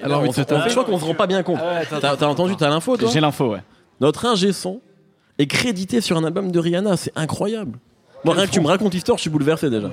Alors, on, se je crois qu'on se rend pas bien compte. T'as t'as entendu, t'as l'info, toi J'ai l'info, ouais. Notre ingé son est crédité sur un album de Rihanna, c'est incroyable. Moi, rien que tu me racontes l'histoire, je suis bouleversé déjà.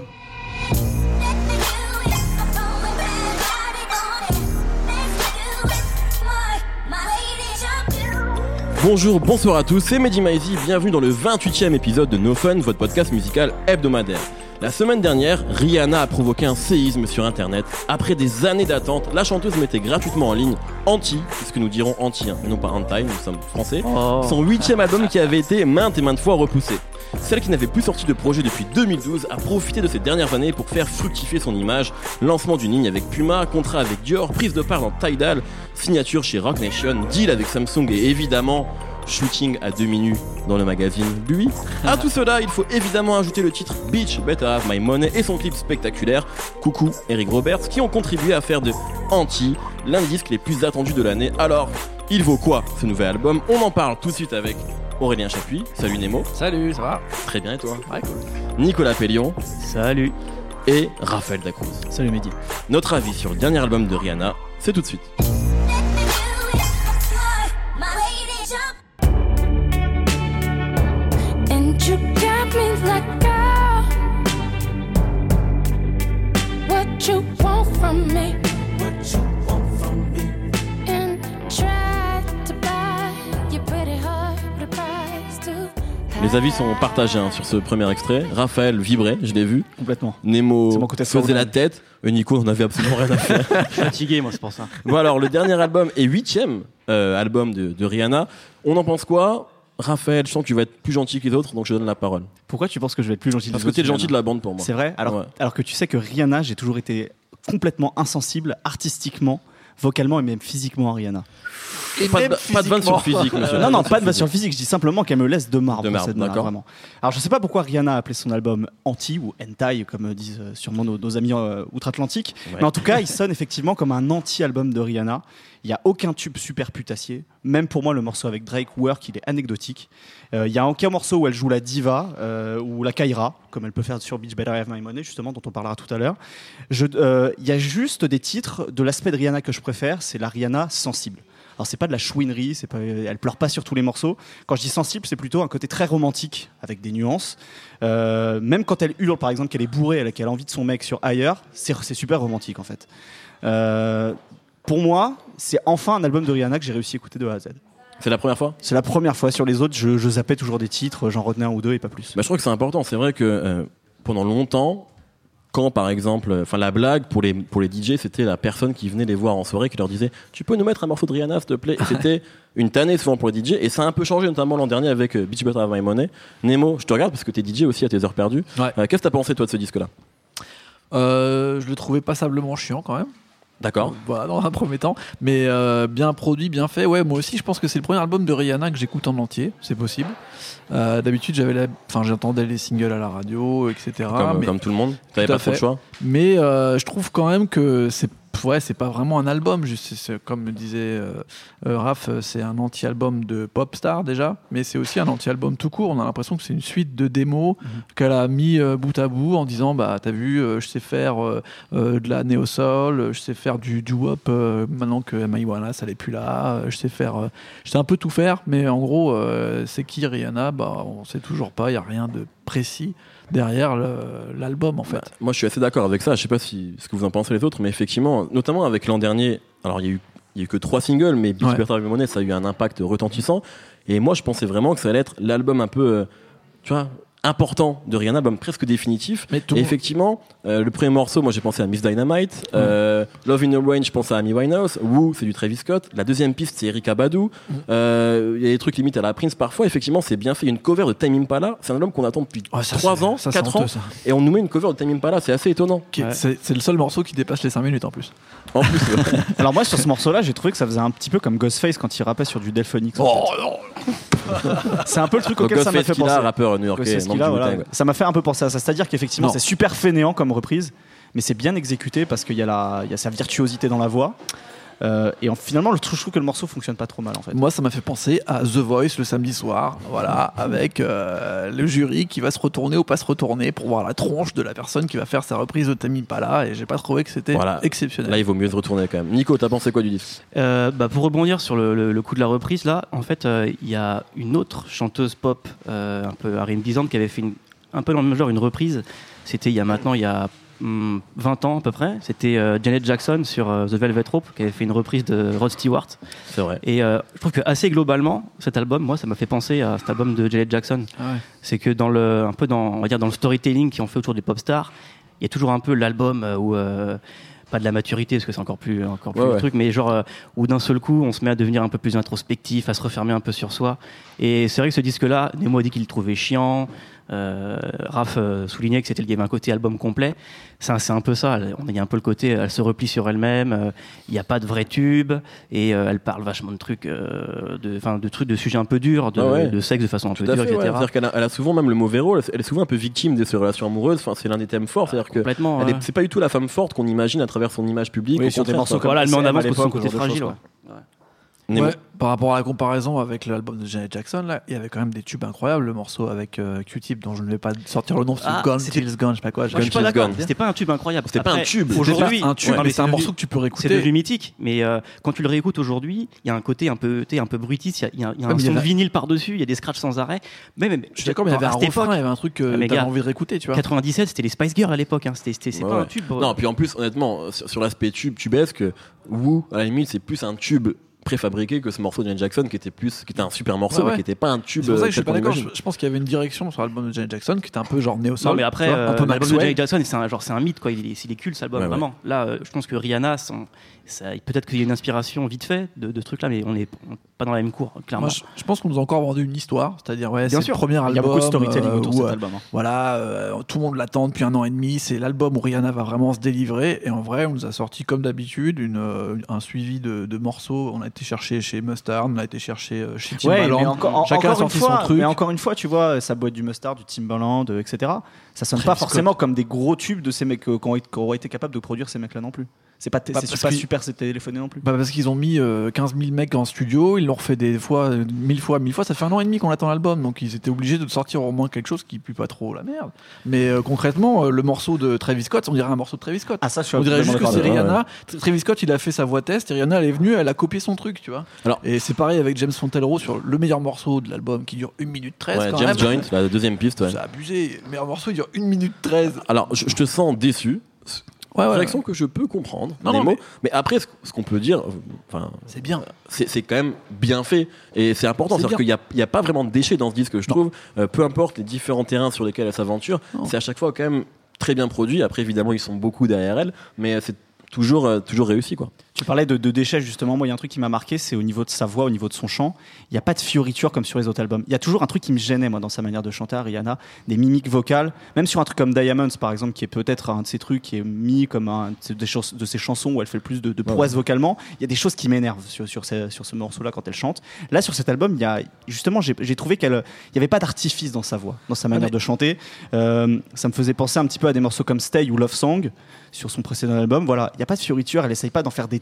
Bonjour, bonsoir à tous, c'est Mehdi Maizy, bienvenue dans le 28e épisode de No Fun, votre podcast musical hebdomadaire. La semaine dernière, Rihanna a provoqué un séisme sur internet. Après des années d'attente, la chanteuse mettait gratuitement en ligne Anti, puisque nous dirons Anti, hein, et non pas Anti, nous sommes français, son huitième album qui avait été maintes et maintes fois repoussé. Celle qui n'avait plus sorti de projet depuis 2012 a profité de ces dernières années pour faire fructifier son image. Lancement d'une ligne avec Puma, contrat avec Dior, prise de part dans Tidal, signature chez Rock Nation, deal avec Samsung et évidemment shooting à demi nu dans le magazine Lui. À tout cela, il faut évidemment ajouter le titre Beach Better Have My Money et son clip spectaculaire Coucou Eric Roberts qui ont contribué à faire de Anti l'un des disques les plus attendus de l'année. Alors, il vaut quoi ce nouvel album? On en parle tout de suite avec Aurélien Chapuis. Salut Nemo. Salut, ça va? Très bien et toi? Ouais, cool. Nicolas Pellion Salut. et Raphaël Dacruz. Salut Mehdi. Notre avis sur le dernier album de Rihanna, c'est tout de suite. You want from me? What you want from me? And try to buy your pretty heart with a price too. Les avis sont partagés hein, sur ce premier extrait. Raphaël vibrait, je l'ai vu. Complètement. Nemo C'est mon côté faisait la tête. Et Nico, on avait absolument rien à faire. Fatigué, moi, c'est pour ça. bon alors, le dernier album est huitième euh, album de, de Rihanna. On en pense quoi? Raphaël, je sens que tu vas être plus gentil que les autres, donc je donne la parole. Pourquoi tu penses que je vais être plus gentil Parce que t'es le gentil de la bande pour moi. C'est vrai alors, Ouais. alors que tu sais que Rihanna, j'ai toujours été complètement insensible, artistiquement, vocalement et même physiquement à Rihanna. Et Pas de, pas de vanne sur le physique, monsieur. non, non, pas de sur version le physique. je dis simplement qu'elle me laisse de marbre. De marbre, d'accord. vraiment. Alors je sais pas pourquoi Rihanna a appelé son album Anti ou Hentai, comme disent euh, sûrement nos, nos amis euh, outre-Atlantique. Ouais. Mais en tout cas, il sonne effectivement comme un anti-album de Rihanna. Il n'y a aucun tube super putassier. Même pour moi, le morceau avec Drake, Work, il est anecdotique. Euh, Il y a aucun morceau où elle joue la diva euh, ou la Kaira, comme elle peut faire sur Beach Better Have My Money, justement, dont on parlera tout à l'heure. Je- euh, Il y a juste des titres de l'aspect de Rihanna que je préfère, c'est la Rihanna sensible. Alors c'est pas de la chouinerie, pas, elle pleure pas sur tous les morceaux. Quand je dis sensible, c'est plutôt un côté très romantique avec des nuances. Euh, même quand elle hurle, par exemple, qu'elle est bourrée, elle- qu'elle a envie de son mec sur ailleurs, c'est super romantique en fait. Euh, pour moi, c'est enfin un album de Rihanna que j'ai réussi à écouter de A à Z. C'est la première fois? C'est la première fois. Sur les autres, je, je zappais toujours des titres, j'en retenais un ou deux et pas plus. Bah, je crois que c'est important. C'est vrai que euh, pendant longtemps, quand par exemple, euh, enfin la blague pour les pour les DJ, c'était la personne qui venait les voir en soirée qui leur disait "Tu peux nous mettre un morceau de Rihanna, s'il te plaît?" Et c'était une tannée souvent pour les DJ. Et ça a un peu changé, notamment l'an dernier avec euh, Beach Better Have My Money. Nemo, je te regarde parce que t'es DJ aussi à tes heures perdues. Ouais. Euh, Qu'est-ce que t'as pensé toi de ce disque-là? Euh, je le trouvais passablement chiant quand même. D'accord. Voilà, dans un premier temps. Mais euh, bien produit, bien fait. Ouais, moi aussi, je pense que c'est le premier album de Rihanna que j'écoute en entier. C'est possible. Euh, D'habitude, j'avais la... enfin, j'entendais les singles à la radio, etc. comme, mais comme tout le monde. T'avais pas trop le fait. choix. mais euh, je trouve quand même que c'est ouais, c'est pas vraiment un album. Juste, c'est- comme disait euh, euh, Raph, euh, c'est un anti-album de pop star déjà, mais c'est aussi un anti-album tout court. On a l'impression que c'est une suite de démos qu'elle a mis euh, bout à bout en disant bah t'as vu, euh, je sais faire de la néo soul, euh, je sais faire du du wop euh, maintenant que Maïwana ça n'est plus là, je sais faire, je sais un peu tout faire, mais en gros c'est qui Rihanna Bah on sait toujours pas, il y a rien de précis derrière l'album en fait. Bah, moi, je suis assez d'accord avec ça. Je sais pas si ce que vous en pensez les autres, mais effectivement, notamment avec l'an dernier. Alors, il y a eu il a eu que trois singles, mais Beach. Better Money, ça a eu un impact retentissant. Et moi, je pensais vraiment que ça allait être l'album un peu, euh, tu vois, important de Rihanna, album presque définitif. Mais tout Et le monde- effectivement, euh, le premier morceau, moi j'ai pensé à Miss Dynamite. Euh, Love in the Rain, je pense à Amy Winehouse. Woo, c'est du Travis Scott. La deuxième piste, c'est Erika Badu. Mm. Euh, Il y a des trucs limite à la Prince parfois. Effectivement, c'est bien fait. Il y a une cover de Time Impala. C'est un album qu'on attend depuis ça, 3 c'est- ans, ça, c'est 4 ans. ça. Et on nous met une cover de Time Impala. C'est assez étonnant. Ouais. C'est le seul morceau qui dépasse les 5 minutes en plus. En plus, Alors moi, sur ce morceau-là, j'ai trouvé que ça faisait un petit peu comme Ghostface quand il rappait sur du Delphonics. en Oh C'est un peu le truc auquel ça m'a fait penser. rappeur new-yorkais. Voilà. Ça m'a fait un peu penser à ça. C'est-à-dire qu'effectivement, c'est super fainéant comme reprise, mais c'est bien exécuté parce qu'il y, a la- il y a sa virtuosité dans la voix. Euh, et en- finalement, je trouve, je trouve que le morceau fonctionne pas trop mal en fait. Moi, ça m'a fait penser à The Voice le samedi soir, voilà, avec euh, le jury qui va se retourner ou pas se retourner pour voir la tronche de la personne qui va faire sa reprise de Tame Impala, et j'ai pas trouvé que c'était Voilà. exceptionnel. Là, il vaut mieux se retourner quand même. Nico, t'as pensé quoi du disque? Euh, bah, pour rebondir sur le, le- le coup de la reprise, là, en fait, euh, il y a une autre chanteuse pop, euh, un peu R&Bisante, qui avait fait une- un peu dans le même genre une reprise. C'était il y a maintenant, il y a 20 ans à peu près. C'était euh, Janet Jackson sur euh, The Velvet Rope, qui avait fait une reprise de Rod Stewart. C'est vrai. Et euh, je trouve que assez globalement, cet album, moi, ça m'a fait penser à cet album de Janet Jackson. Ah ouais. C'est que dans le, un peu dans, on va dire dans le storytelling qui ont fait autour des pop stars, il y a toujours un peu l'album où euh, pas de la maturité parce que c'est encore plus encore plus Ouais, le ouais. truc, mais genre euh, où d'un seul coup on se met à devenir un peu plus introspectif, à se refermer un peu sur soi. Et c'est vrai que ce disque-là, Nemo a dit qu'il le trouvait chiant. Euh, Raph euh, soulignait que c'était il y avait un côté album complet. C'est un peu ça. On a il y a un peu le côté, elle se replie sur elle-même. euh, Il n'y a pas de vrai tube et euh, elle parle vachement de trucs, euh, de, enfin, de trucs, de sujets un peu durs, de, Ah ouais. de sexe de façon un peu dure, fait. ouais. etc. C'est-à-dire qu'elle a, elle a souvent même le mauvais rôle. Elle est souvent un peu victime de ses relations amoureuses. Enfin, c'est l'un des thèmes forts. C'est-à-dire que elle ouais. c'est pas du tout la femme forte qu'on imagine à travers son image publique. Oui, sur des contraire, morceaux ça- comme Voilà, elle met en avant son côté fragile. ouais. Nemo. Ouais, par rapport à la comparaison avec l'album de Janet Jackson, là, il y avait quand même des tubes incroyables. Le morceau avec euh, Q-Tip, dont je ne vais pas sortir le nom, c'est Ah, Gone Till Gone, je sais pas quoi. Moi, je suis pas d'accord. Gone. C'était pas un tube incroyable. C'était pas un tube. Aujourd'hui, un tube, Ouais, mais c'est un morceau que tu peux C'est réécouter. devenu mythique, mais euh, quand tu le réécoutes aujourd'hui, il y a un côté un peu, un peu brutiste. Il y a, y a- il y a Ouais, un son de vinyle par dessus, il y a des scratchs sans arrêt. Mais, mais Je suis d'accord, mais il y avait un refrain, il y avait un truc que Ah, mais t'avais envie de réécouter, tu vois. 97, c'était les Spice Girls à l'époque. Hein. C'était, c'est pas un tube. Non, puis en plus, honnêtement, sur, sur l'aspect tube, tubesque, Woo, à la limite, c'est plus un tube préfabriqué que ce morceau de Janet Jackson qui était plus, qui était un super morceau, Ouais, qui était pas un tube. C'est pour ça que euh, je suis tel pas qu'on d'accord. imagine. Je, je pense qu'il y avait une direction sur l'album de Janet Jackson qui était un peu genre néo soul Non, mais après, euh, peu l'album de. Janet Jackson, c'est un, genre, c'est un mythe, quoi. Il est, il est culte, cet album, Ouais, ouais. vraiment. Là, euh, je pense que Rihanna, son- ça- peut-être qu'il y a une inspiration vite fait de, de ce truc-là, mais on n'est pas dans la même cour, clairement. Moi, je, je pense qu'on nous a encore vendu une histoire, c'est-à-dire ouais, c'est Bien le sûr. premier album. Il y a beaucoup de storytelling euh, autour de où, cet album. hein. Voilà, euh, tout le monde l'attend depuis un an et demi. C'est l'album où Rihanna va vraiment se délivrer. Et en vrai, on nous a sorti comme d'habitude une, un suivi de, de morceaux. On a été chercher chez Mustard, on a été chercher euh, chez Ouais, Timbaland. mais encore, en- Chacun a encore une sorti fois, son truc. mais encore une fois, tu vois, ça boit du mustard, du Timbaland, euh, etc. Ça sonne Travis pas forcément comme des gros tubes de ces mecs euh, qui auraient été capables de produire ces mecs-là non plus. C'est pas, Bah, pas super, c'est téléphoné non plus. Bah parce qu'ils ont mis euh, 15 000 mecs en studio, ils l'ont refait des fois, euh, mille fois, mille fois. Ça fait un an et demi qu'on attend l'album, donc ils étaient obligés de sortir au moins quelque chose qui pue pas trop la merde. Mais euh, concrètement, euh, le morceau de Travis Scott, on dirait un morceau de Travis Scott. Ah ça, je suis on dirait juste que c'est. Rihanna. Tra- Travis Scott, il a fait sa voix test et Rihanna, elle est venue, elle a copié son truc, tu vois. Alors- et c'est pareil avec James Fontelro sur le meilleur morceau de l'album qui dure 1 minute 13. Ouais, quand James même. Joint, la deuxième piste. Ouais. C'est abusé. Le meilleur morceau, il dure 1 minute 13. Alors, je, je te sens déçu. Ouais, ouais. Réaction que je peux comprendre. Non, non, mots. mais- Mais... après, ce, ce qu'on peut dire, euh, enfin, C'est bien. c'est quand même bien fait et c'est important. C'est C'est-à-dire qu'il n'y a, a pas vraiment de déchets dans ce disque, je Non. trouve. Euh, peu importe les différents terrains sur lesquels elle s'aventure, c'est à chaque fois quand même très bien produit. Après, évidemment, ils sont beaucoup derrière elle, mais c'est toujours, euh, toujours réussi, quoi. Tu parlais de, de déchets justement. Moi, il y a un truc qui m'a marqué, c'est au niveau de sa voix, au niveau de son chant. Il n'y a pas de fioriture comme sur les autres albums. Il y a toujours un truc qui me gênait moi dans sa manière de chanter Rihanna, des mimiques vocales. Même sur un truc comme Diamonds par exemple, qui est peut-être un de ces trucs qui est mis comme un de, des chans- de ces chansons où elle fait le plus de, de prouesses vocalement. Il y a des choses qui m'énervent sur, sur, ce, sur ce morceau-là quand elle chante. Là, sur cet album, il y a justement, j'ai trouvé qu'elle, il n'y avait pas d'artifice dans sa voix, dans sa manière mais- de chanter. Euh, ça me faisait penser un petit peu à des morceaux comme Stay ou Love Song sur son précédent album. Voilà, il n'y a pas de fioriture, elle essaye pas d'en faire des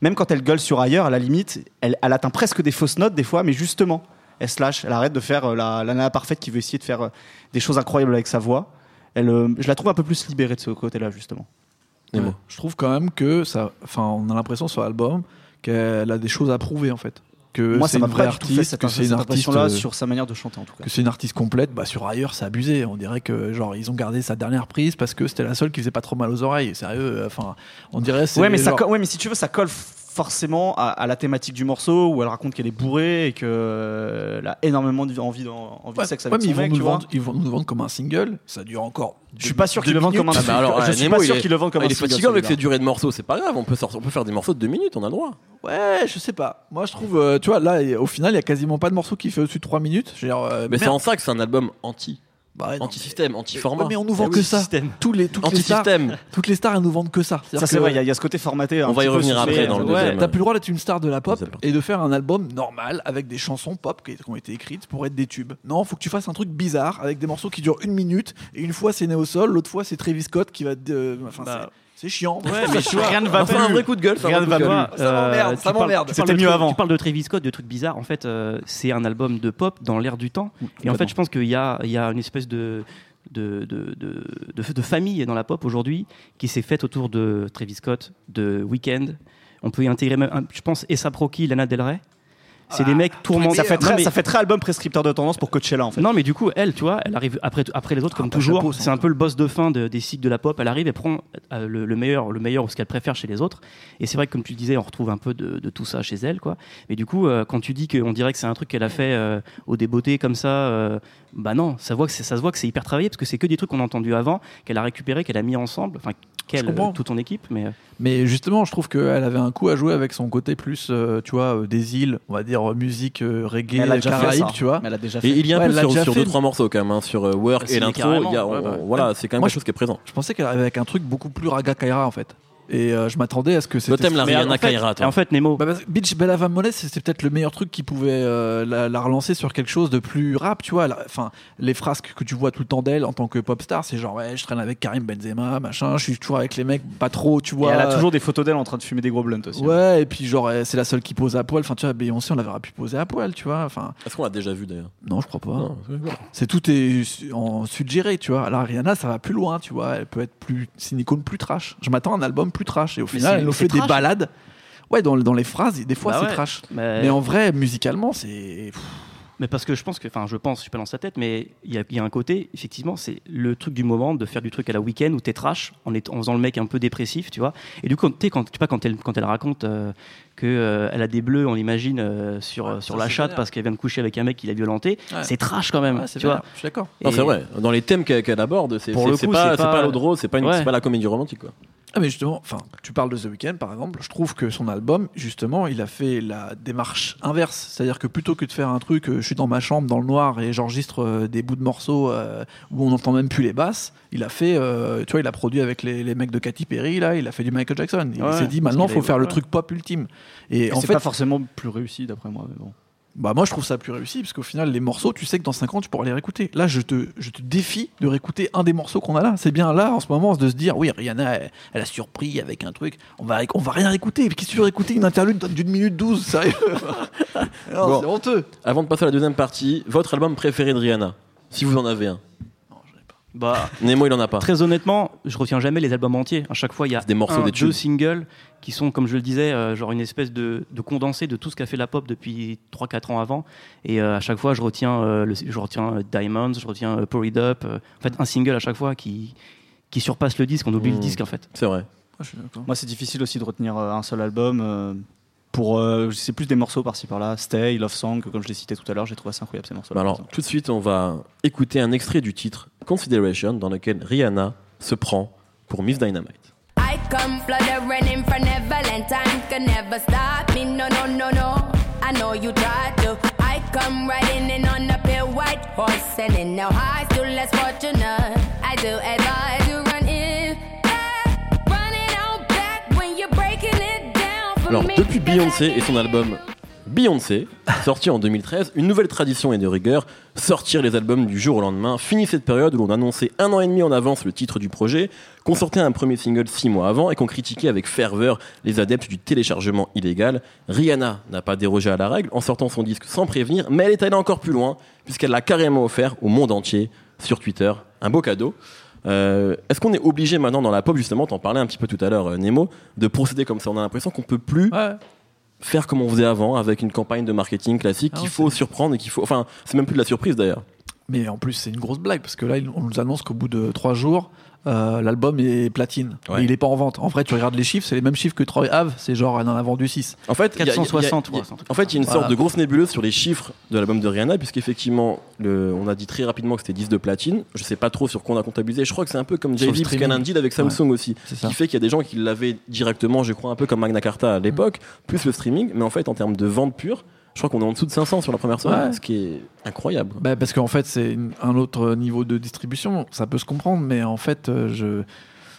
Même quand elle gueule sur ailleurs, à la limite, elle, elle atteint presque des fausses notes des fois, mais justement, elle se lâche, elle arrête de faire euh, la, la nana parfaite qui veut essayer de faire euh, des choses incroyables avec sa voix. Elle, euh, je la trouve un peu plus libérée de ce côté-là, justement. Je trouve quand même que ça. Enfin, on a l'impression sur l'album qu'elle a des choses à prouver en fait. Que Moi, c'est ça m'a une vraie artiste, cette, que c'est une artiste. euh, sur sa manière de chanter, en tout cas. que c'est une artiste complète, bah sur ailleurs c'est abusé. On dirait que genre ils ont gardé sa dernière prise parce que c'était la seule qui faisait pas trop mal aux oreilles. Sérieux, euh, enfin on dirait c'est Ouais mais, ça ouais, mais si tu veux, ça colle forcément à, à la thématique du morceau où elle raconte qu'elle est bourrée et qu'elle a énormément de- envie, envie Ouais, de sexe ouais, avec mais son ils vont, mec, nous tu le vois. vendre, ils vont nous le vendre comme un single. Ça dure encore. Je suis pas sûr qu'ils le vendent comme un Ah bah alors, Je ouais, suis Nemo, pas sûr qu'ils le vendent comme un il est single, fatigant avec ses durées de morceaux, c'est pas grave, on peut, sortir, on peut faire des morceaux de deux minutes, on a le droit. Ouais, je sais pas. Moi je trouve, euh, tu vois, là au final il y a quasiment pas de morceau qui fait au-dessus de 3 minutes. Je veux dire, euh, Mais c'est en ça que c'est un album anti, Bah anti-système, mais- anti-format. Ouais, mais on nous vend Ah que oui, ça. système. Tous les, toutes, les stars, Anti-système. toutes les stars elles nous vendent que ça. Ça c'est que- vrai, il y, a- il y a ce côté formaté. On va y revenir après dans le Ouais, deuxième. t'as plus le droit d'être une star de la pop et de faire un album normal avec des chansons pop qui ont été écrites pour être des tubes. Non, faut que tu fasses un truc bizarre avec des morceaux qui durent une minute et une fois c'est Neo Soul, l'autre fois c'est Travis Scott qui va. euh, enfin, Bah, c'est- chiant. Ouais, mais tu vois, Rien ne va Enfin, un vrai coup de gueule. c'est un Rien vrai ne coup de va gueule. plus. Ça m'emmerde, euh, ça m'emmerde. tu C'était mieux avant. Tu parles de Travis Scott, de trucs bizarres. En fait, euh, c'est un album de pop dans l'air du temps. Et en fait, je pense qu'il y a, il y a une espèce de de, de, de, de- de famille dans la pop aujourd'hui qui s'est faite autour de Travis Scott, de Weeknd. On peut y intégrer même, je pense, Essa Proki, Lana Del Rey. C'est des mecs tourmentés. Ça fait, très, mais- ça fait très album prescripteur de tendance pour Coachella en fait. Non, mais du coup, elle, tu vois, elle arrive après, après les autres, comme bah, toujours. C'est un peu le boss de fin de- des cycles de la pop. Elle arrive, elle prend euh, le, le meilleur, le meilleur ou ce qu'elle préfère chez les autres. Et c'est vrai que, comme tu disais, on retrouve un peu de, tout ça chez elle, quoi. Mais du coup, euh, quand tu dis qu'on dirait que c'est un truc qu'elle a fait euh, au débeauté comme ça, bah non, ça, voit que ça se voit que c'est hyper travaillé parce que c'est que des trucs qu'on a entendus avant, qu'elle a récupéré, qu'elle a mis ensemble. Enfin, qu'elle, comprends. toute ton équipe. Mais euh, Mais justement, je trouve qu'elle avait un coup à jouer avec son côté plus, euh, tu vois, euh, des îles, on va dire musique euh, reggae, elle a déjà fait Caraïbes, ça. tu vois. Mais elle a déjà Et fait. il y a un Ouais, peu sur, sur fait. deux trois morceaux quand même, hein, sur euh, Work Bah, et l'intro. Ouais, bah. Voilà, c'est quand même Moi, quelque chose qui est présent. Je pensais qu'elle arrivait avec un truc beaucoup plus raga Kaira en fait. Et euh, je m'attendais à ce que c'était. t'aimes la mais Rihanna en fait, Kaira, toi. et en fait, Nemo, Bah, que Beach Bella Van Monet, c'était peut-être le meilleur truc qui pouvait euh, la, la relancer sur quelque chose de plus rap, tu vois. Enfin, les frasques que tu vois tout le temps d'elle en tant que pop star, c'est genre, ouais, je traîne avec Karim Benzema, machin, je suis toujours avec les mecs, pas trop, tu Et vois. elle a toujours des photos d'elle en train de fumer des gros blunts aussi. Ouais, et puis genre, c'est la seule qui pose à poil. Enfin, tu vois, Beyoncé, on la verra plus poser à poil, tu vois. Enfin, Est-ce qu'on l'a déjà vu d'ailleurs? Non, je crois pas. C'est tout est en suggéré, tu vois. Alors Rihanna, ça va plus loin, tu vois. Elle peut être plus, icône plus trash. Je m'attends à un album plus trash. Et au final, elle nous fait des trash. balades. Ouais, dans, dans les phrases, des fois Bah c'est ouais. trash. mais- Mais en vrai, musicalement, c'est. Mais parce que je pense que, enfin, je pense, je suis pas dans sa tête, mais il y, a- il y a un côté, effectivement, c'est le truc du moment de faire du truc à la week-end où t'es trash en, est- en faisant le mec un peu dépressif, tu vois. Et du coup, tu sais, quand, tu sais pas, quand elle, quand elle raconte euh, que euh, elle a des bleus, on l'imagine, euh, sur, Ouais, sur ça, la chatte parce qu'elle vient de coucher avec un mec qui l'a violenté, Ouais. c'est trash quand même, ouais, tu vois. Je suis d'accord. Non, c'est vrai. Dans les thèmes qu'elle qu'elle aborde, c'est pas, pas, pas- l'eau de rose, c'est pas, une- Ouais. c'est pas la comédie romantique. Quoi. Ah mais justement, enfin, tu parles de The Weeknd par exemple, je trouve que son album, justement, il a fait la démarche inverse. C'est-à-dire que plutôt que de faire un truc, euh, je suis dans ma chambre dans le noir et j'enregistre euh, des bouts de morceaux euh, où on n'entend même plus les basses, il a fait, tu vois, il a produit avec les, les mecs de Katy Perry, là, il a fait du Michael Jackson. Il Ouais, s'est dit maintenant, qu'il faut faire le truc pop ultime. Et Et en c'est fait, pas forcément plus réussi d'après moi. Mais bon. Bah moi je trouve ça plus réussi parce qu'au final les morceaux tu sais que dans 5 ans tu pourras les réécouter. Là je te, je te défie de réécouter un des morceaux qu'on a là. C'est bien là en ce moment de se dire oui Rihanna elle, elle a surpris avec un truc. On va, on va rien réécouter. Qu'est-ce que tu veux réécouter une interlude d'une minute 12 sérieux Bon. C'est honteux. Avant de passer à la deuxième partie, votre album préféré de Rihanna Si vous en avez un. Bah, Nemo, il en a pas. Très honnêtement, je retiens jamais les albums entiers. À chaque fois, il y a C'est des morceaux, un, des tubes. deux singles qui sont, comme je le disais, euh, genre une espèce de, de condensé de tout ce qu'a fait la pop depuis 3-4 ans avant. Et euh, à chaque fois, je retiens, euh, le- je retiens Diamonds, je retiens euh, Pour It Up. euh, en fait, un single à chaque fois qui, qui surpasse le disque. On oublie le disque, en fait. C'est vrai. Moi, c'est difficile aussi de retenir euh, un seul album. Pour, euh, c'est plus des morceaux par-ci par-là. Stay, Love Song, comme je l'ai cité tout à l'heure, j'ai trouvé assez incroyable ces morceaux. Bah alors, tout de suite, on va écouter un extrait du titre Consideration dans lequel Rihanna se prend pour Miss Dynamite. I come running from Neverland. Time can never stop me. No, no, no, no. I know you tried to. I come riding in on a pale white horse, and in no high, still less fortunate. I do advise Alors, depuis Beyoncé et son album Beyoncé, sorti en 2013, une nouvelle tradition est de rigueur, sortir les albums du jour au lendemain. Fini cette période où l'on annonçait un an et demi en avance le titre du projet, qu'on sortait un premier single six mois avant et qu'on critiquait avec ferveur les adeptes du téléchargement illégal. Rihanna n'a pas dérogé à la règle en sortant son disque sans prévenir, mais elle est allée encore plus loin puisqu'elle l'a carrément offert au monde entier sur Twitter. Un beau cadeau. Euh, Est-ce qu'on est obligé maintenant dans la pop, justement, t'en parlais un petit peu tout à l'heure, euh, Nemo, de procéder comme ça? On a l'impression qu'on peut plus Ouais. faire comme on faisait avant avec une campagne de marketing classique Ah qu'il faut surprendre et qu'il faut. Enfin, c'est même plus de la surprise d'ailleurs. Mais en plus c'est une grosse blague parce que là on nous annonce qu'au bout de 3 jours euh, l'album est platine. Ouais. Mais il est pas en vente. En vrai tu regardes les chiffres, c'est les mêmes chiffres que Troy Ave. C'est genre elle en a vendu 6. En fait, il y a- il y a- 460, il y a- ouais, c'est un truc En fait, il y a une Voilà. sorte de grosse nébuleuse sur les chiffres de l'album de Rihanna, puisqu'effectivement, on a dit très rapidement que c'était 10 de platine. Je sais pas trop sur quoi on a comptabilisé. Je crois que c'est un peu comme Jay-Z, deal avec Samsung aussi. C'est ça. qui fait qu'il y a des gens qui l'avaient directement, je crois, un peu comme Magna Carta à l'époque, plus le streaming. Mais en fait, en termes de vente pure, je crois qu'on est en dessous de 500 sur la première semaine, Ouais. ce qui est incroyable. Bah, parce qu'en fait, c'est un autre niveau de distribution. Ça peut se comprendre, mais en fait, euh, je,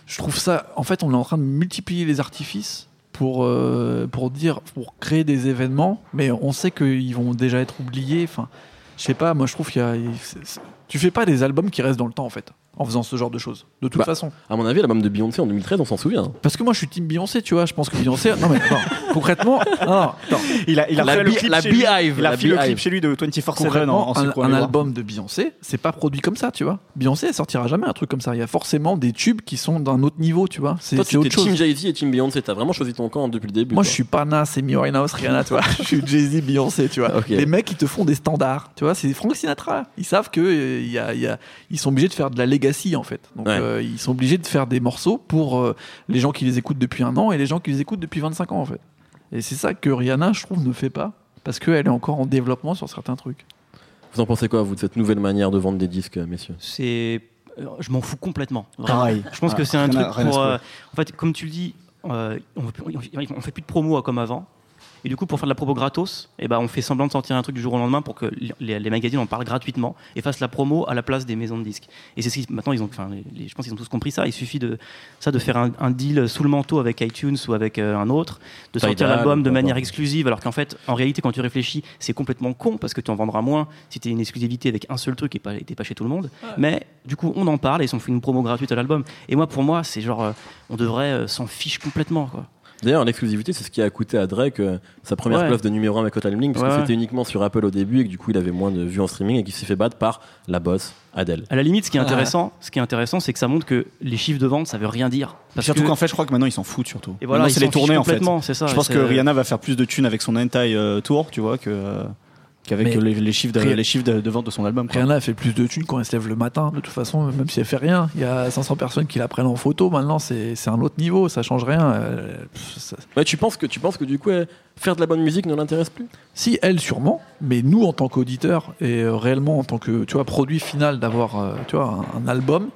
je trouve ça. En fait, on est en train de multiplier les artifices pour, euh, pour dire, pour créer des événements, mais on sait qu'ils vont déjà être oubliés. Enfin, je sais pas, moi, je trouve qu'il y a. c'est- c'est- Tu fais pas des albums qui restent dans le temps, en fait. En faisant ce genre de choses. De toute Bah, façon. À mon avis, l'album de Beyoncé en 2013, on s'en souvient. Parce que moi, je suis team Beyoncé, tu vois. Je pense que Beyoncé. Non, mais attends, concrètement. Non, non, attends. Il a, il a La fait le clip la chez lui. Beehive, Il a la fait le clip chez lui de 24/7 en, Concrètement, en un, album de Beyoncé, c'est pas produit comme ça, tu vois. Beyoncé, elle sortira jamais un truc comme ça. Il y a forcément des tubes qui sont d'un autre niveau, tu vois. C'est Toi, c'est tu autre chose. Team Jay-Z et Team Beyoncé. T'as vraiment choisi ton camp depuis le début. Moi, je suis pas Nas, Amy Winehouse, Rihanna, tu vois. je suis Jay-Z, Beyoncé, tu vois. Les mecs, ils te font des standards, tu vois. C'est Frank Sinatra. Ils savent que euh, il y a, il y a- ils sont obligés de faire de la legacy en fait. Donc, Ouais. euh, ils sont obligés de faire des morceaux pour euh, les gens qui les écoutent depuis un an et les gens qui les écoutent depuis 25 ans en fait. Et c'est ça que Rihanna, je trouve, ne fait pas parce qu'elle est encore en développement sur certains trucs. Vous en pensez quoi, vous, de cette nouvelle manière de vendre des disques, messieurs? C'est, euh, je m'en fous complètement. Pareil. Je pense que Ah, c'est un truc pour. euh, en fait, comme tu le dis, euh, on, on fait plus de promo euh, comme avant. Et du coup, pour faire de la promo gratos, eh ben, on fait semblant de sortir un truc du jour au lendemain pour que les, les magazines en parlent gratuitement et fassent la promo à la place des maisons de disques. Et c'est ce qui, maintenant, ils ont, enfin, les- les- je pense qu'ils ont tous compris ça. Il suffit de ça, de faire un, un deal sous le manteau avec iTunes ou avec euh, un autre, de sortir l'album de manière exclusive, alors qu'en fait, en réalité, quand tu réfléchis, c'est complètement con parce que tu en vendras moins si tu une exclusivité avec un seul truc et pas, et t'es pas chez tout le monde. Mais du coup, on en parle et ils ont fait une promo gratuite à l'album. Et moi, pour moi, c'est genre, euh, on devrait euh, s'en fiche complètement. Quoi. D'ailleurs, l'exclusivité, c'est ce qui a coûté à Drake euh, sa première Ouais. place de numéro 1 avec Hotline Bling, parce Ouais, que c'était uniquement sur Apple au début et que du coup, il avait moins de vues en streaming et qu'il s'est fait battre par la boss Adele. À la limite, ce qui est Ouais. intéressant, ce qui est intéressant, c'est que ça montre que les chiffres de vente, ça veut rien dire. Parce Surtout que- qu'en fait, je crois que maintenant ils s'en foutent surtout. et voilà, c'est les tournées en fait. complètement, c'est ça. Je pense que Rihanna va faire plus de thunes avec son Hentai euh, Tour, tu vois, que euh, qu'avec les, les chiffres, de, Rih- les chiffres de, de vente de son album. quoi. Rihanna elle fait plus de thunes quand elle se lève le matin, de toute façon, même si elle fait rien. Il y a 500 personnes qui la prennent en photo. Maintenant, c'est un autre niveau, ça change rien. Euh, pff, ça- Ouais, tu penses que tu penses que du coup, euh, faire de la bonne musique ne l'intéresse plus? Si elle sûrement, mais nous en tant qu'auditeurs et euh, réellement en tant que tu vois produit final d'avoir euh, tu vois un, un album,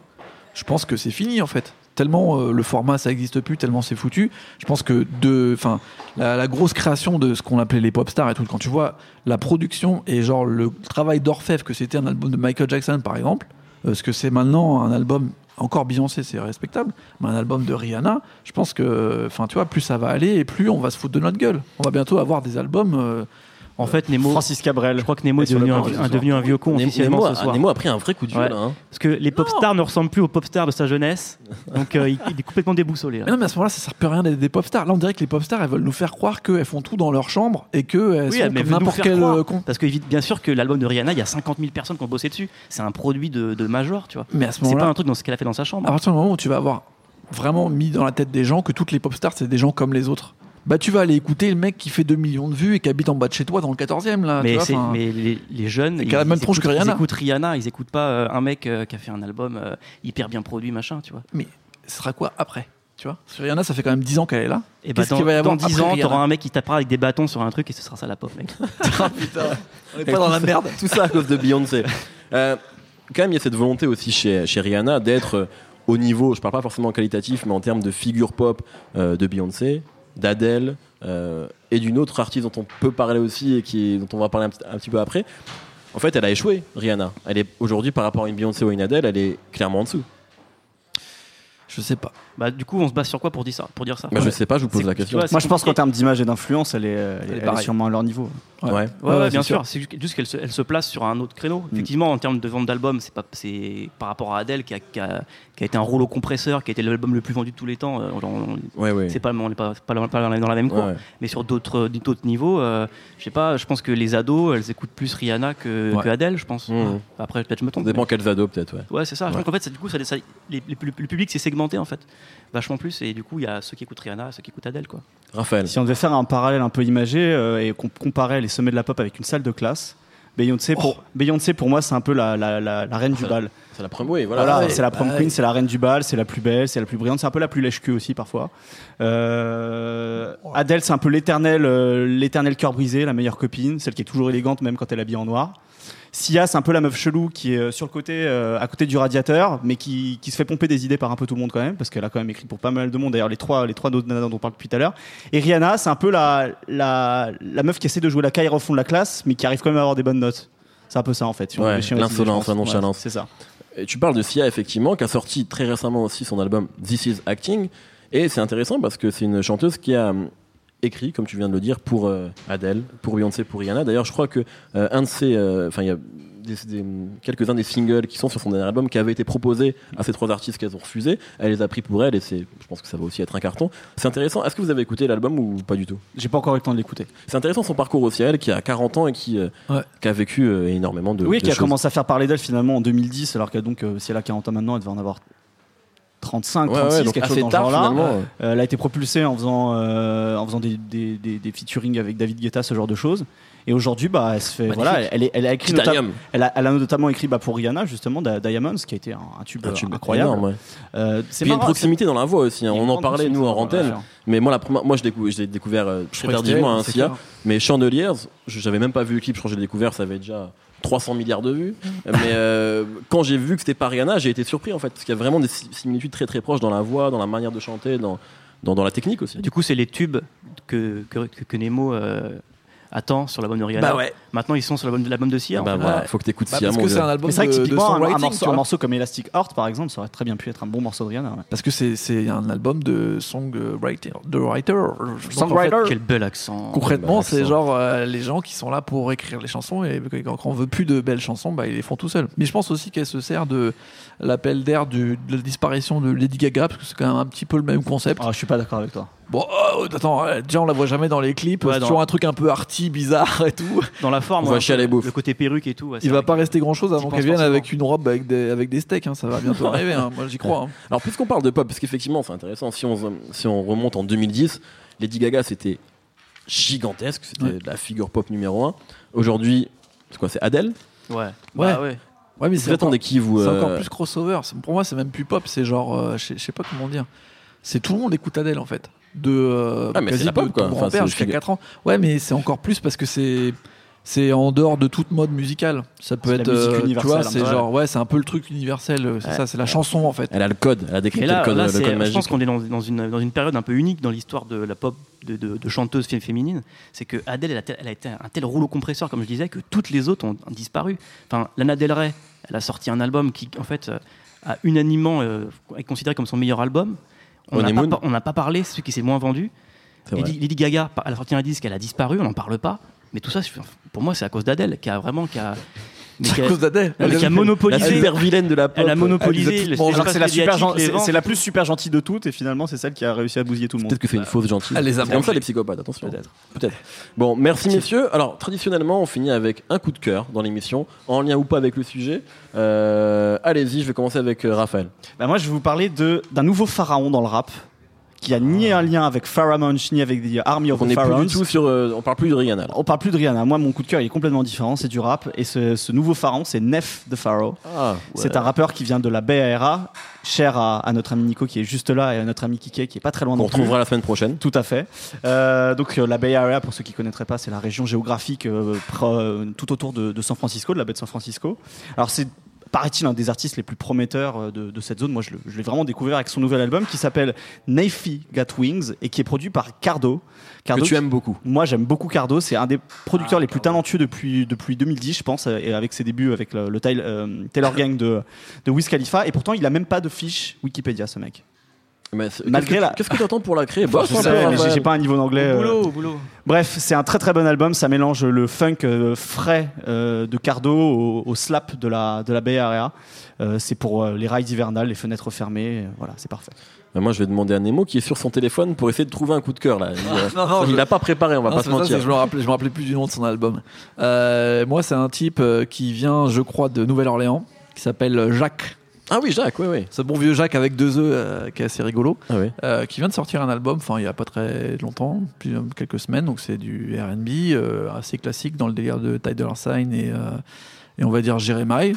je pense que c'est fini en fait. Tellement euh, le format ça existe plus, tellement c'est foutu. Je pense que de, enfin la, grosse création de ce qu'on appelait les pop stars et tout, quand tu vois la production et genre le travail d'orfèvre que c'était un album de Michael Jackson par exemple, euh, ce que c'est maintenant un album encore Beyoncé c'est respectable, mais un album de Rihanna, je pense que enfin tu vois plus ça va aller et plus on va se foutre de notre gueule. On va bientôt avoir des albums euh, En fait, Nemo, Francis Cabrel. je crois que Nemo est devenu, un, ce un- soir. devenu un vieux con Nemo, officiellement Nemo ce a- soir. Nemo a pris un vrai coup de vieux Ouais. là. hein. Parce que les pop stars ne ressemblent plus aux pop stars de sa jeunesse. Donc euh, il, il est complètement déboussolé. là. Mais non, mais à ce moment-là, ça sert plus à rien d'être des pop stars. Là, on dirait que les pop stars, elles veulent nous faire croire qu'elles font tout dans leur chambre et qu'elles Oui, sont mais comme veut nous n'importe faire quel croire. con. Parce que bien sûr que l'album de Rihanna, il y a 50 000 personnes qui ont bossé dessus. C'est un produit de, de major, tu vois. Mais à ce C'est pas moment-là, un truc dans ce qu'elle a fait dans sa chambre. à partir du moment où tu vas avoir vraiment mis dans la tête des gens que toutes les pop stars, c'est des gens comme les autres, bah tu vas aller écouter le mec qui fait 2 millions de vues et qui habite en bas de chez toi dans le 14e. Là, tu mais, vois, c'est- enfin, mais les, les jeunes, ils, la même ils tronche que écoutent, Rihanna. ils écoutent Rihanna, ils écoutent pas euh, un mec euh, qui a fait un album euh, hyper bien produit, machin, tu vois. ce sera quoi après tu vois? Sur Rihanna, ça fait quand même 10 ans qu'elle est là. Et bah, Qu'est-ce dans, qu'il va y avoir dans 10 après ans, t'auras un mec qui tapera avec des bâtons sur un truc et ce sera ça la pop, mec. Ah putain, on est pas dans la merde. Tout ça à cause de Beyoncé. Euh, quand même, il y a cette volonté aussi chez, chez Rihanna d'être au niveau, je parle pas forcément qualitatif, mais en termes de figure pop euh, de Beyoncé, d'Adèle euh, et d'une autre artiste dont on peut parler aussi et qui, dont on va parler un, petit- peu après. En fait, elle a échoué, Rihanna. Elle est aujourd'hui, par rapport à une Beyoncé ou une Adèle, elle est clairement en dessous. Je sais pas. bah, du coup, on se base sur quoi pour dire ça, pour dire ça Bah, Je sais pas, je vous pose C'est- la question. vois, Moi, je pense qu'en termes d'image et d'influence, elle est, elle, Elle est elle est pareille. sûrement à leur niveau. Ouais. Ouais, ouais, Ouais, bien c'est sûr. C'est ju- juste qu'elle se, elle se place sur un autre créneau. Effectivement, en termes de vente d'albums, c'est pas, c'est par rapport à Adele qui a, qui a- qui a été un rouleau compresseur, qui a été l'album le plus vendu de tous les temps. euh, on- on- Ouais, ouais. c'est pas, on n'est pas, pas, dans- pas dans la- dans la même cour. Ouais. Mais sur d'autres, d'autres niveaux, euh, je sais pas. Je pense que les ados, elles écoutent plus Rihanna que, Ouais. que Adele, je pense. Mmh. Après, peut-être je me Ça trompe. dépend mais- quels ados, peut-être, ouais. Ouais, c'est ça. Je pense qu'en fait, ça- du coup, ça, ça- les- les- le, public s'est segmenté en fait, vachement plus. Et du coup, il y a ceux qui écoutent Rihanna, ceux qui écoutent Adele, quoi. Raphaël. Si on devait faire un parallèle un peu imagé euh, et qu'on comparait les sommets de la pop avec une salle de classe, Beyoncé, pour, Beyoncé pour moi, c'est un peu la, la, la, la reine du Ça- bal. C'est la première, oui, voilà. Voilà, ouais, c'est la prom queen, c'est la reine du bal, c'est la plus belle, c'est la plus brillante, c'est un peu la plus lèche-queue aussi parfois. Euh, Adèle, c'est un peu l'éternel, euh, l'éternel cœur brisé, la meilleure copine, celle qui est toujours élégante même quand elle est habillée en noir. Sia, c'est un peu la meuf chelou qui est euh, sur le côté, euh, à côté du radiateur, mais qui, qui se fait pomper des idées par un peu tout le monde quand même, parce qu'elle a quand même écrit pour pas mal de monde. D'ailleurs, les trois, les trois dont on parle depuis tout à l'heure. Et Rihanna, c'est un peu la, la, la meuf qui essaie de jouer la caille au fond de la classe, mais qui arrive quand même à avoir des bonnes notes. C'est un peu ça en fait. si Ouais, l'insolence, la nonchalance. Ouais, c'est ça. Et tu parles de Sia, effectivement, qui a sorti très récemment aussi son album This Is Acting. Et c'est intéressant parce que c'est une chanteuse qui a écrit, comme tu viens de le dire, pour euh, Adele, pour Beyoncé, pour Rihanna. D'ailleurs, je crois que euh, un de ses. euh, Enfin, il y a quelques-uns des singles qui sont sur son dernier album qui avaient été proposés à ces trois artistes qu'elles ont refusé. Elle les a pris pour elle et c'est, je pense que ça va aussi être un carton. C'est intéressant. Est-ce que vous avez écouté l'album ou pas du tout? J'ai pas encore eu le temps de l'écouter. C'est intéressant son parcours aussi, elle qui a 40 ans et qui, euh, Ouais. qui a vécu euh, énormément de. Oui, de qui a choses. commencé à faire parler d'elle finalement en 2010, alors que donc, si elle a 40 ans maintenant, elle devait en avoir 35, Ouais, 36, ouais, quelque chose dans tard genre-là. finalement. Euh, elle a été propulsée en faisant, euh, en faisant des, des, des, des featuring avec David Guetta, ce genre de choses. Et aujourd'hui, bah, elle se fait, Magnifique. voilà, elle, elle a écrit elle a, elle a notamment écrit bah, pour Rihanna justement Di- Diamonds, qui a été un, un tube, Un tube incroyable. énorme, ouais. Euh, Puis il y a une proximité dans la voix aussi. hein. On en parlait nous en antenne. Mais moi, la première, moi, je l'ai découvert euh, très tardivement, elle, hein, Sia. Mais Chandeliers, je- j'avais même pas vu le clip. Je crois que j'ai découvert, ça avait déjà 300 milliards de vues. mais euh, quand j'ai vu que c'était pas Rihanna, j'ai été surpris en fait, parce qu'il y a vraiment des si- similitudes très très proches dans la voix, dans la manière de chanter, dans dans, dans la technique aussi. Du coup, c'est les tubes que, que, que- que Nemo euh, attend sur l'album de Rihanna. Bah ouais. Maintenant, ils sont sur l'album de, l'album de Sia. Ah bah en fait. voilà, Ouais. faut que t'écoutes Bah, Sia, parce que c'est un album Mais c'est vrai de, que de typiquement, un, morceau, un comme Elastic Heart, par exemple, ça aurait très bien pu être un bon morceau de Rihanna. ouais. Parce que c'est c'est un album de songwriter. De writer. Donc, en fait, Songwriter. Quel bel accent. Concrètement, c'est genre euh, les gens qui sont là pour écrire les chansons et quand on veut plus de belles chansons, bah, ils les font tout seuls. Mais je pense aussi qu'elle se sert de l'appel d'air du- de la disparition de Lady Gaga parce que c'est quand même un petit peu le même concept. Ah, je suis pas d'accord avec toi. Bon, oh, attends, euh, déjà on la voit jamais dans les clips, Ouais, c'est dans- toujours un truc un peu arty, bizarre et tout. Dans la forme, On va ouais, chialer le- bouffe. le côté perruque et tout. ouais, Il va pas que- rester grand chose avant qu'elle vienne avec une robe avec des, avec des steaks, hein, ça va bientôt arriver, hein. moi j'y crois. hein. Alors puisqu'on parle de pop, parce qu'effectivement c'est intéressant, si on, si on remonte en 2010, Lady Gaga c'était gigantesque, c'était Ouais. la figure pop numéro 1. Aujourd'hui, c'est quoi, c'est Adele? Ouais. Ouais. Bah ouais. Ouais, mais Vous attendez qui vous c'est euh, encore plus crossover. Pour moi, c'est même plus pop, c'est genre, euh, je sais- pas comment dire. C'est tout le monde écoute Adèle en fait. De, euh, Ah, mais quasi c'est la pop, de quoi. ton Enfin, jusqu'à c'est- 4 ans. Ouais, mais c'est encore plus parce que c'est. C'est en dehors de toute mode musicale. Ça peut être, euh, tu vois, un c'est peu. genre, ouais, c'est un peu le truc universel. euh, C'est Ouais. ça, c'est la chanson en fait. Elle a le code, elle a décrit le code, là, le c'est- code je magique. pense qu'on est dans, dans une, dans une période un peu unique dans l'histoire de la pop de, de, de chanteuses fé- féminines. C'est que Adele, elle a, tel- elle a été un tel rouleau compresseur, comme je disais, que toutes les autres ont, disparu. Enfin, Lana Del Rey, elle a sorti un album qui, en fait, euh, a unanimement euh, est considéré comme son meilleur album. On n'a pas, parlé, c'est celui qui s'est moins vendu. Lady Gaga, elle a sorti un disque, elle a disparu, on n'en parle pas. Mais tout ça, c'est- pour moi, c'est à cause d'Adèle, qui a vraiment, qui a, mais qui C'est à a- cause d'Adèle. qui a La monopolisé, super vilaine de la pop. elle a monopolisé Elle c'est la, super c'est- la plus super gentille de toutes et finalement c'est celle qui a réussi à bousiller tout le monde. Peut-être que c'est une fausse gentille. Elle les a comme ça les psychopathes, attention. Peut-être. Peut-être. Bon, merci messieurs. Alors, traditionnellement, on finit avec un coup de cœur dans l'émission, en lien ou pas avec le sujet. Euh, Allez-y, je vais commencer avec euh, Raphaël. Bah, moi je vais vous parler de- d'un nouveau pharaon dans le rap qui a ni un lien avec Pharrah Monch ni avec The Army of On the plus du tout sur. euh, on parle plus de Rihanna. là. On parle plus de Rihanna. Moi, mon coup de cœur, il est complètement différent. C'est du rap. Et ce, ce nouveau pharaon, c'est Nef the Pharaoh. Ah, C'est un rappeur qui vient de la BARA, cher à, à notre ami Nico qui est juste là et à notre ami Kike qui est pas très loin plus. retrouvera la semaine prochaine. Tout à fait. Euh, donc euh, la Bay Area, pour ceux qui connaîtraient pas, c'est la région géographique pro- euh, tout autour de, de San Francisco, de la baie de San Francisco. Alors c'est paraît-il un des artistes les plus prometteurs euh, de, de cette zone. Moi, je l'ai vraiment découvert avec son nouvel album qui s'appelle Nafy Got Wings et qui est produit par Cardo. Que Cardo tu aimes beaucoup. moi, j'aime beaucoup Cardo. C'est un des producteurs Ah, les plus talentueux depuis, depuis 2010, je pense, et avec ses débuts avec le, euh, Taylor Gang de, de Wiz Khalifa. Et pourtant, il a même pas de fiche Wikipédia, ce mec. Malgré qu'est-ce que- la- Qu'est-ce que tu attends pour la créer? Je Bosse un sais, mais j'ai- pas un niveau d'anglais. Au euh, boulot, au boulot. Bref, c'est un très très bon album. Ça mélange le funk euh, frais euh, de Cardo au, au slap de la, de la Bay Area. Euh, c'est pour euh, les rails hivernales, les fenêtres fermées. euh, voilà, c'est parfait. Bah, Moi, je vais demander à Nemo qui est sur son téléphone pour essayer de trouver un coup de cœur là. Il, Non, non, il je- l'a pas préparé, on va Non, pas se ça, mentir. je me rappelais, je me rappelais plus du nom de son album. Euh, moi, c'est un type euh, qui vient, je crois, de Nouvelle-Orléans, qui s'appelle Jacques. Ah oui, Jacques, oui, oui. Ce bon vieux Jacques avec deux œufs, euh, qui est assez rigolo, Ah oui. euh, qui vient de sortir un album, enfin il y a pas très longtemps, depuis euh, quelques semaines, donc c'est du R&B euh, assez classique dans le délire de Ty Dolla Sign et, et on va dire Jeremiah.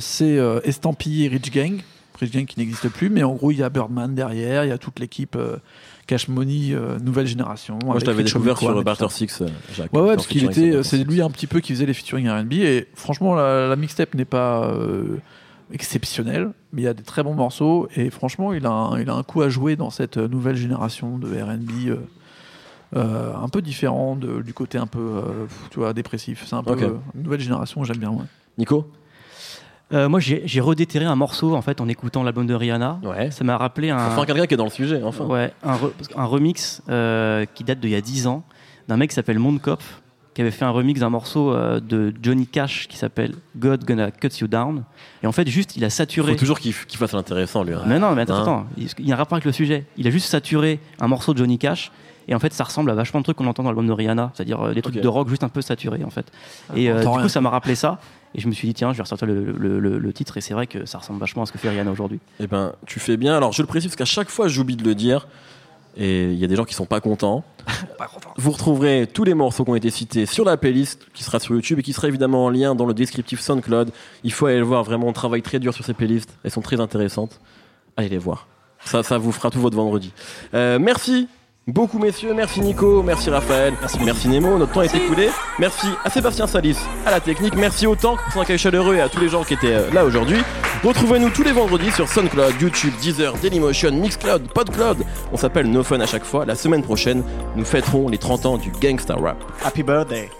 C'est estampillé Rich Gang, Rich Gang qui n'existe plus, mais en gros il y a Birdman derrière, il y a toute l'équipe Cash Money euh, nouvelle génération. Moi, je l'avais découvert sur Barter. Six, Jacques. Ouais, ouais, parce qu'il était, c'est lui un petit peu qui faisait les featuring R&B et franchement la, la mixtape n'est pas euh, exceptionnelle, mais il y a des très bons morceaux et franchement il a un, il a un coup à jouer dans cette nouvelle génération de R&B euh, euh, un peu différent de- du côté un peu euh, tu vois dépressif. C'est un peu euh, une nouvelle génération, j'aime bien. Ouais. Nico Euh, moi, j'ai j'ai redéterré un morceau en fait en écoutant l'album de Rihanna. Ouais. Ça m'a rappelé un, Enfin, quelqu'un qui est dans le sujet, enfin. ouais, un, re- un remix euh, qui date d'il y a 10 ans d'un mec qui s'appelle Mondkopf, qui avait fait un remix d'un morceau euh, de Johnny Cash qui s'appelle God Gonna Cut You Down. Et en fait, juste, il a saturé. Faut toujours qu'il qu'il fasse l'intéressant, lui. hein. Mais non, mais attends, Hein attends, il il y a un rapport avec le sujet. Il a juste saturé un morceau de Johnny Cash. Et en fait, ça ressemble à vachement de trucs qu'on entend dans l'album de Rihanna, c'est-à-dire euh, des trucs de rock juste un peu saturés en fait. Et on euh, du rien. coup, ça m'a rappelé ça. Et je me suis dit, tiens, je vais ressortir le, le- le- le titre. Et c'est vrai que ça ressemble vachement à ce que fait Rihanna aujourd'hui. Eh ben, tu fais bien. Alors, je le précise parce qu'à chaque fois, j'oublie de le dire. Et il y a des gens qui sont pas contents. Vous retrouverez tous les morceaux qui ont été cités sur la playlist qui sera sur YouTube et qui sera évidemment en lien dans le descriptif SoundCloud. Il faut aller le voir. Vraiment, on travaille très dur sur ces playlists. Elles sont très intéressantes. Allez les voir. Ça, ça vous fera tout votre vendredi. Euh, merci beaucoup, messieurs. Merci Nico. Merci Raphaël. Merci, Nemo. Notre temps est écoulé. Merci à Sébastien Salis, à la technique. Merci au Tank pour son accueil chaleureux et à tous les gens qui étaient euh, là aujourd'hui. Retrouvez-nous tous les vendredis sur SoundCloud, YouTube, Deezer, Dailymotion, Mixcloud, Podcloud. On s'appelle No Fun à chaque fois. La semaine prochaine, nous fêterons les 30 ans du gangsta rap. Happy birthday.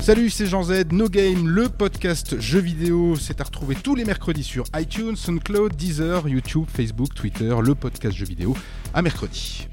Salut, c'est Jean Z, No Game, le podcast jeux vidéo. C'est à retrouver tous les mercredis sur iTunes, SoundCloud, Deezer, YouTube, Facebook, Twitter, le podcast jeux vidéo. À mercredi.